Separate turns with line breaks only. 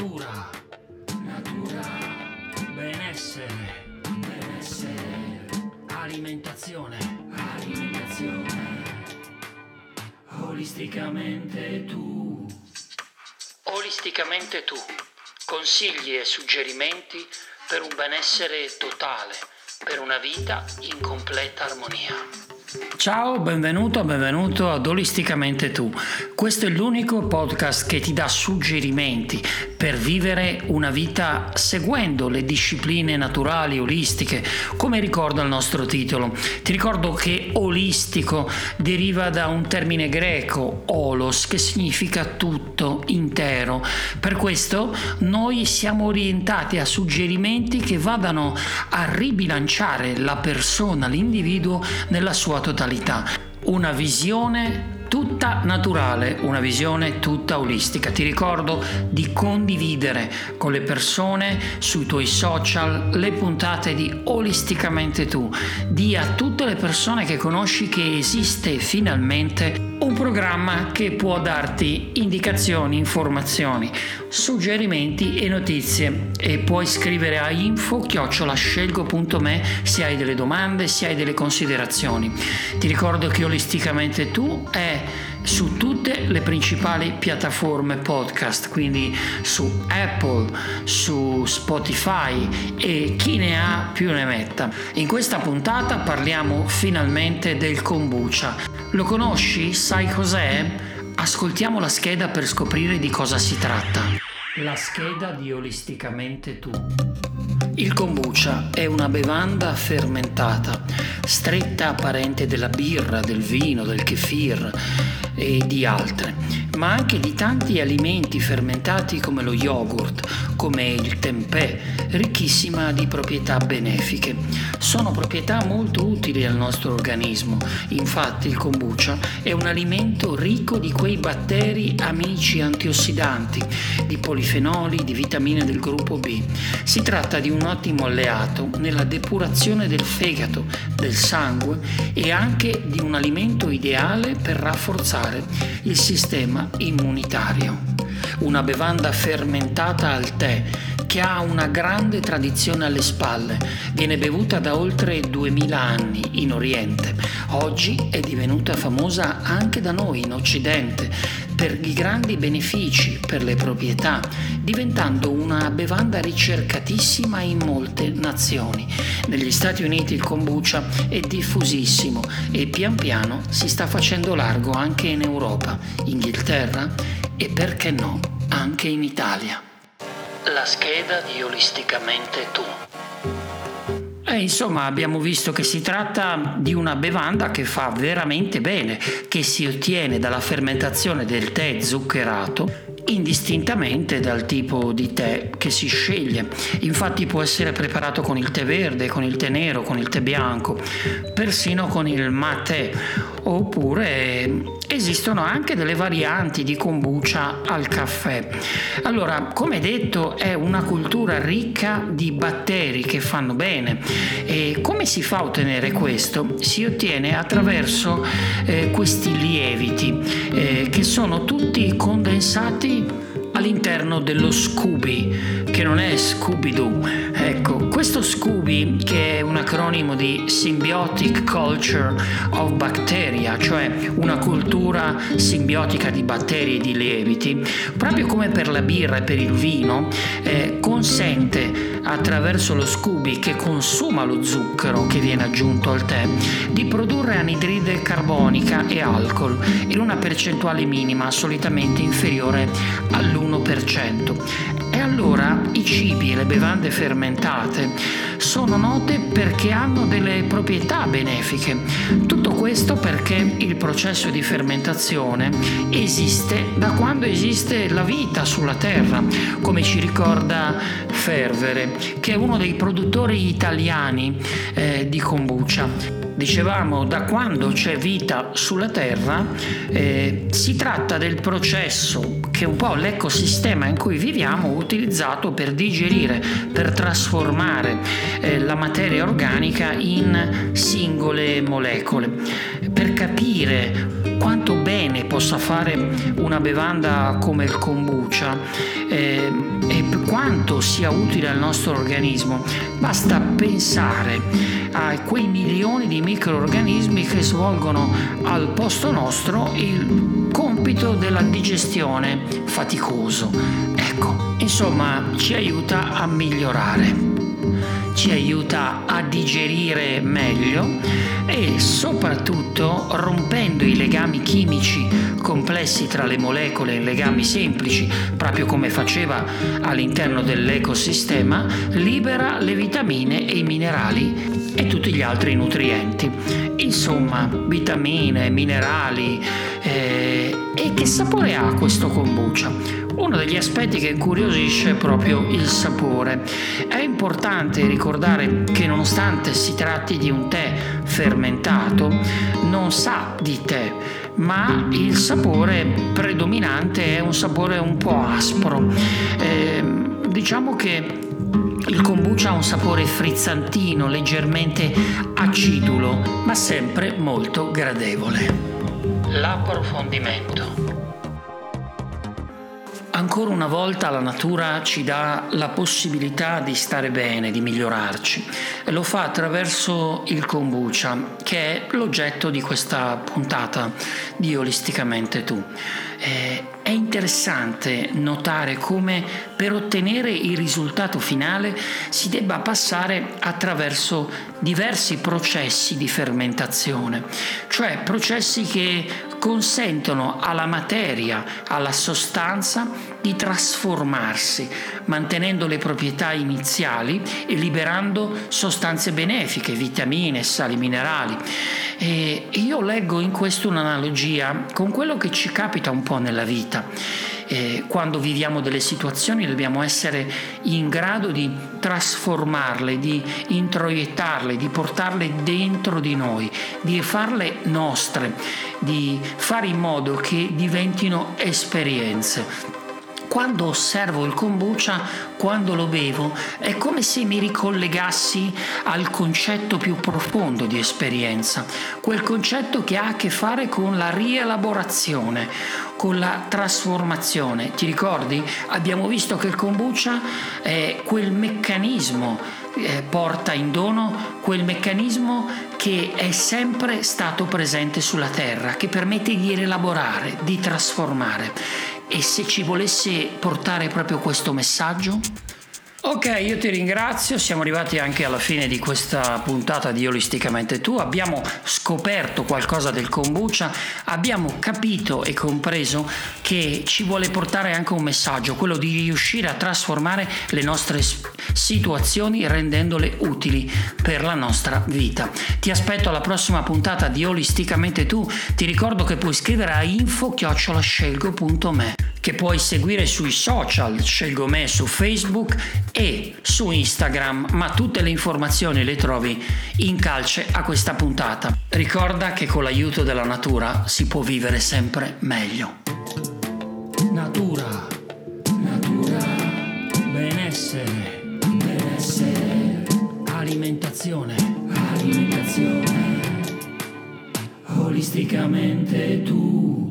Natura, natura, benessere, benessere, alimentazione, alimentazione, olisticamente tu. Olisticamente tu, consigli e suggerimenti per un benessere totale, per una vita in completa armonia. Ciao, benvenuto, benvenuto ad Olisticamente Tu. Questo è l'unico podcast che ti dà suggerimenti per vivere una vita seguendo le discipline naturali olistiche, come ricorda il nostro titolo. Ti ricordo che olistico deriva da un termine greco, olos, che significa tutto, intero. Per questo noi siamo orientati a suggerimenti che vadano a ribilanciare la persona, l'individuo nella sua totalità. Una visione tutta naturale, una visione tutta olistica. Ti ricordo di condividere con le persone sui tuoi social le puntate di Olisticamente tu. Di a tutte le persone che conosci che esiste finalmente un programma che può darti indicazioni, informazioni, suggerimenti e notizie e puoi scrivere a info-scelgo.me se hai delle domande, se hai delle considerazioni. Ti ricordo che Olisticamente tu è su tutte le principali piattaforme podcast, quindi su Apple, su Spotify e chi ne ha più ne metta. In questa puntata parliamo finalmente del kombucha. Lo conosci? Sai cos'è? Ascoltiamo la scheda per scoprire di cosa si tratta. La scheda di Olisticamente Tu. Il kombucha è una bevanda fermentata, stretta parente della birra, del vino, del kefir e di altre, ma anche di tanti alimenti fermentati come lo yogurt, come il tempeh, ricchissima di proprietà benefiche. Sono proprietà molto utili al nostro organismo, infatti il kombucha è un alimento ricco di quei batteri amici antiossidanti, di polifenoli, di vitamine del gruppo B. Si tratta di un ottimo alleato nella depurazione del fegato, del sangue e anche di un alimento ideale per rafforzare il sistema immunitario. Una bevanda fermentata al tè che ha una grande tradizione alle spalle, viene bevuta da oltre 2000 anni in Oriente. Oggi è divenuta famosa anche da noi in Occidente per i grandi benefici, per le proprietà, diventando una bevanda ricercatissima in molte nazioni. Negli Stati Uniti il kombucha è diffusissimo e pian piano si sta facendo largo anche in Europa, Inghilterra e perché no, anche in Italia la scheda di Olisticamente Tu. E insomma abbiamo visto che si tratta di una bevanda che fa veramente bene, che si ottiene dalla fermentazione del tè zuccherato indistintamente dal tipo di tè che si sceglie. Infatti può essere preparato con il tè verde, con il tè nero, con il tè bianco, persino con il mate, oppure esistono anche delle varianti di kombucha al caffè. Allora, come detto, è una cultura ricca di batteri che fanno bene. E come si fa a ottenere questo? Si ottiene attraverso eh, questi lieviti eh, che sono tutti condensati all'interno dello Scooby, che non è Scooby-Doo. Ecco, questo Scooby, che è un acronimo di Symbiotic Culture of Bacteria, cioè una cultura simbiotica di batteri e di lieviti, proprio come per la birra e per il vino, eh, consente attraverso lo Scooby che consuma lo zucchero che viene aggiunto al tè di produrre anidride carbonica e alcol in una percentuale minima solitamente inferiore all'1 1%. E allora i cibi e le bevande fermentate sono note perché hanno delle proprietà benefiche. Tutto questo perché il processo di fermentazione esiste da quando esiste la vita sulla Terra, come ci ricorda Fervere, che è uno dei produttori italiani eh, di kombucha dicevamo da quando c'è vita sulla Terra, eh, si tratta del processo che è un po' l'ecosistema in cui viviamo utilizzato per digerire, per trasformare eh, la materia organica in singole molecole. Per capire quanto bene possa fare una bevanda come il kombucha. Eh, e quanto sia utile al nostro organismo, basta pensare a quei milioni di microorganismi che svolgono al posto nostro il compito della digestione. Faticoso. Ecco, insomma, ci aiuta a migliorare ci aiuta a digerire meglio e soprattutto rompendo i legami chimici complessi tra le molecole in legami semplici, proprio come faceva all'interno dell'ecosistema, libera le vitamine e i minerali e tutti gli altri nutrienti. Insomma, vitamine, minerali. Eh, e che sapore ha questo kombucha? Degli aspetti che incuriosisce proprio il sapore. È importante ricordare che nonostante si tratti di un tè fermentato, non sa di tè, ma il sapore predominante è un sapore un po' aspro. Eh, diciamo che il kombucha ha un sapore frizzantino, leggermente acidulo, ma sempre molto gradevole. L'approfondimento. Ancora una volta la natura ci dà la possibilità di stare bene, di migliorarci. Lo fa attraverso il kombucha, che è l'oggetto di questa puntata di Olisticamente Tu. Eh, è interessante notare come per ottenere il risultato finale si debba passare attraverso diversi processi di fermentazione, cioè processi che consentono alla materia, alla sostanza di trasformarsi, mantenendo le proprietà iniziali e liberando sostanze benefiche, vitamine, sali minerali. E io leggo in questo un'analogia con quello che ci capita un po' nella vita. Eh, quando viviamo delle situazioni dobbiamo essere in grado di trasformarle, di introiettarle, di portarle dentro di noi, di farle nostre, di fare in modo che diventino esperienze quando osservo il kombucha, quando lo bevo, è come se mi ricollegassi al concetto più profondo di esperienza, quel concetto che ha a che fare con la rielaborazione, con la trasformazione. Ti ricordi? Abbiamo visto che il kombucha è quel meccanismo eh, porta in dono quel meccanismo che è sempre stato presente sulla Terra, che permette di rielaborare, di trasformare. E se ci volesse portare proprio questo messaggio? Ok, io ti ringrazio, siamo arrivati anche alla fine di questa puntata di Olisticamente Tu, abbiamo scoperto qualcosa del kombucha, abbiamo capito e compreso che ci vuole portare anche un messaggio, quello di riuscire a trasformare le nostre situazioni rendendole utili per la nostra vita. Ti aspetto alla prossima puntata di Olisticamente Tu, ti ricordo che puoi scrivere a info-scelgo.me che puoi seguire sui social, scelgo me su Facebook e su Instagram, ma tutte le informazioni le trovi in calce a questa puntata. Ricorda che con l'aiuto della natura si può vivere sempre meglio. Natura, natura, benessere, benessere, alimentazione, alimentazione, olisticamente tu.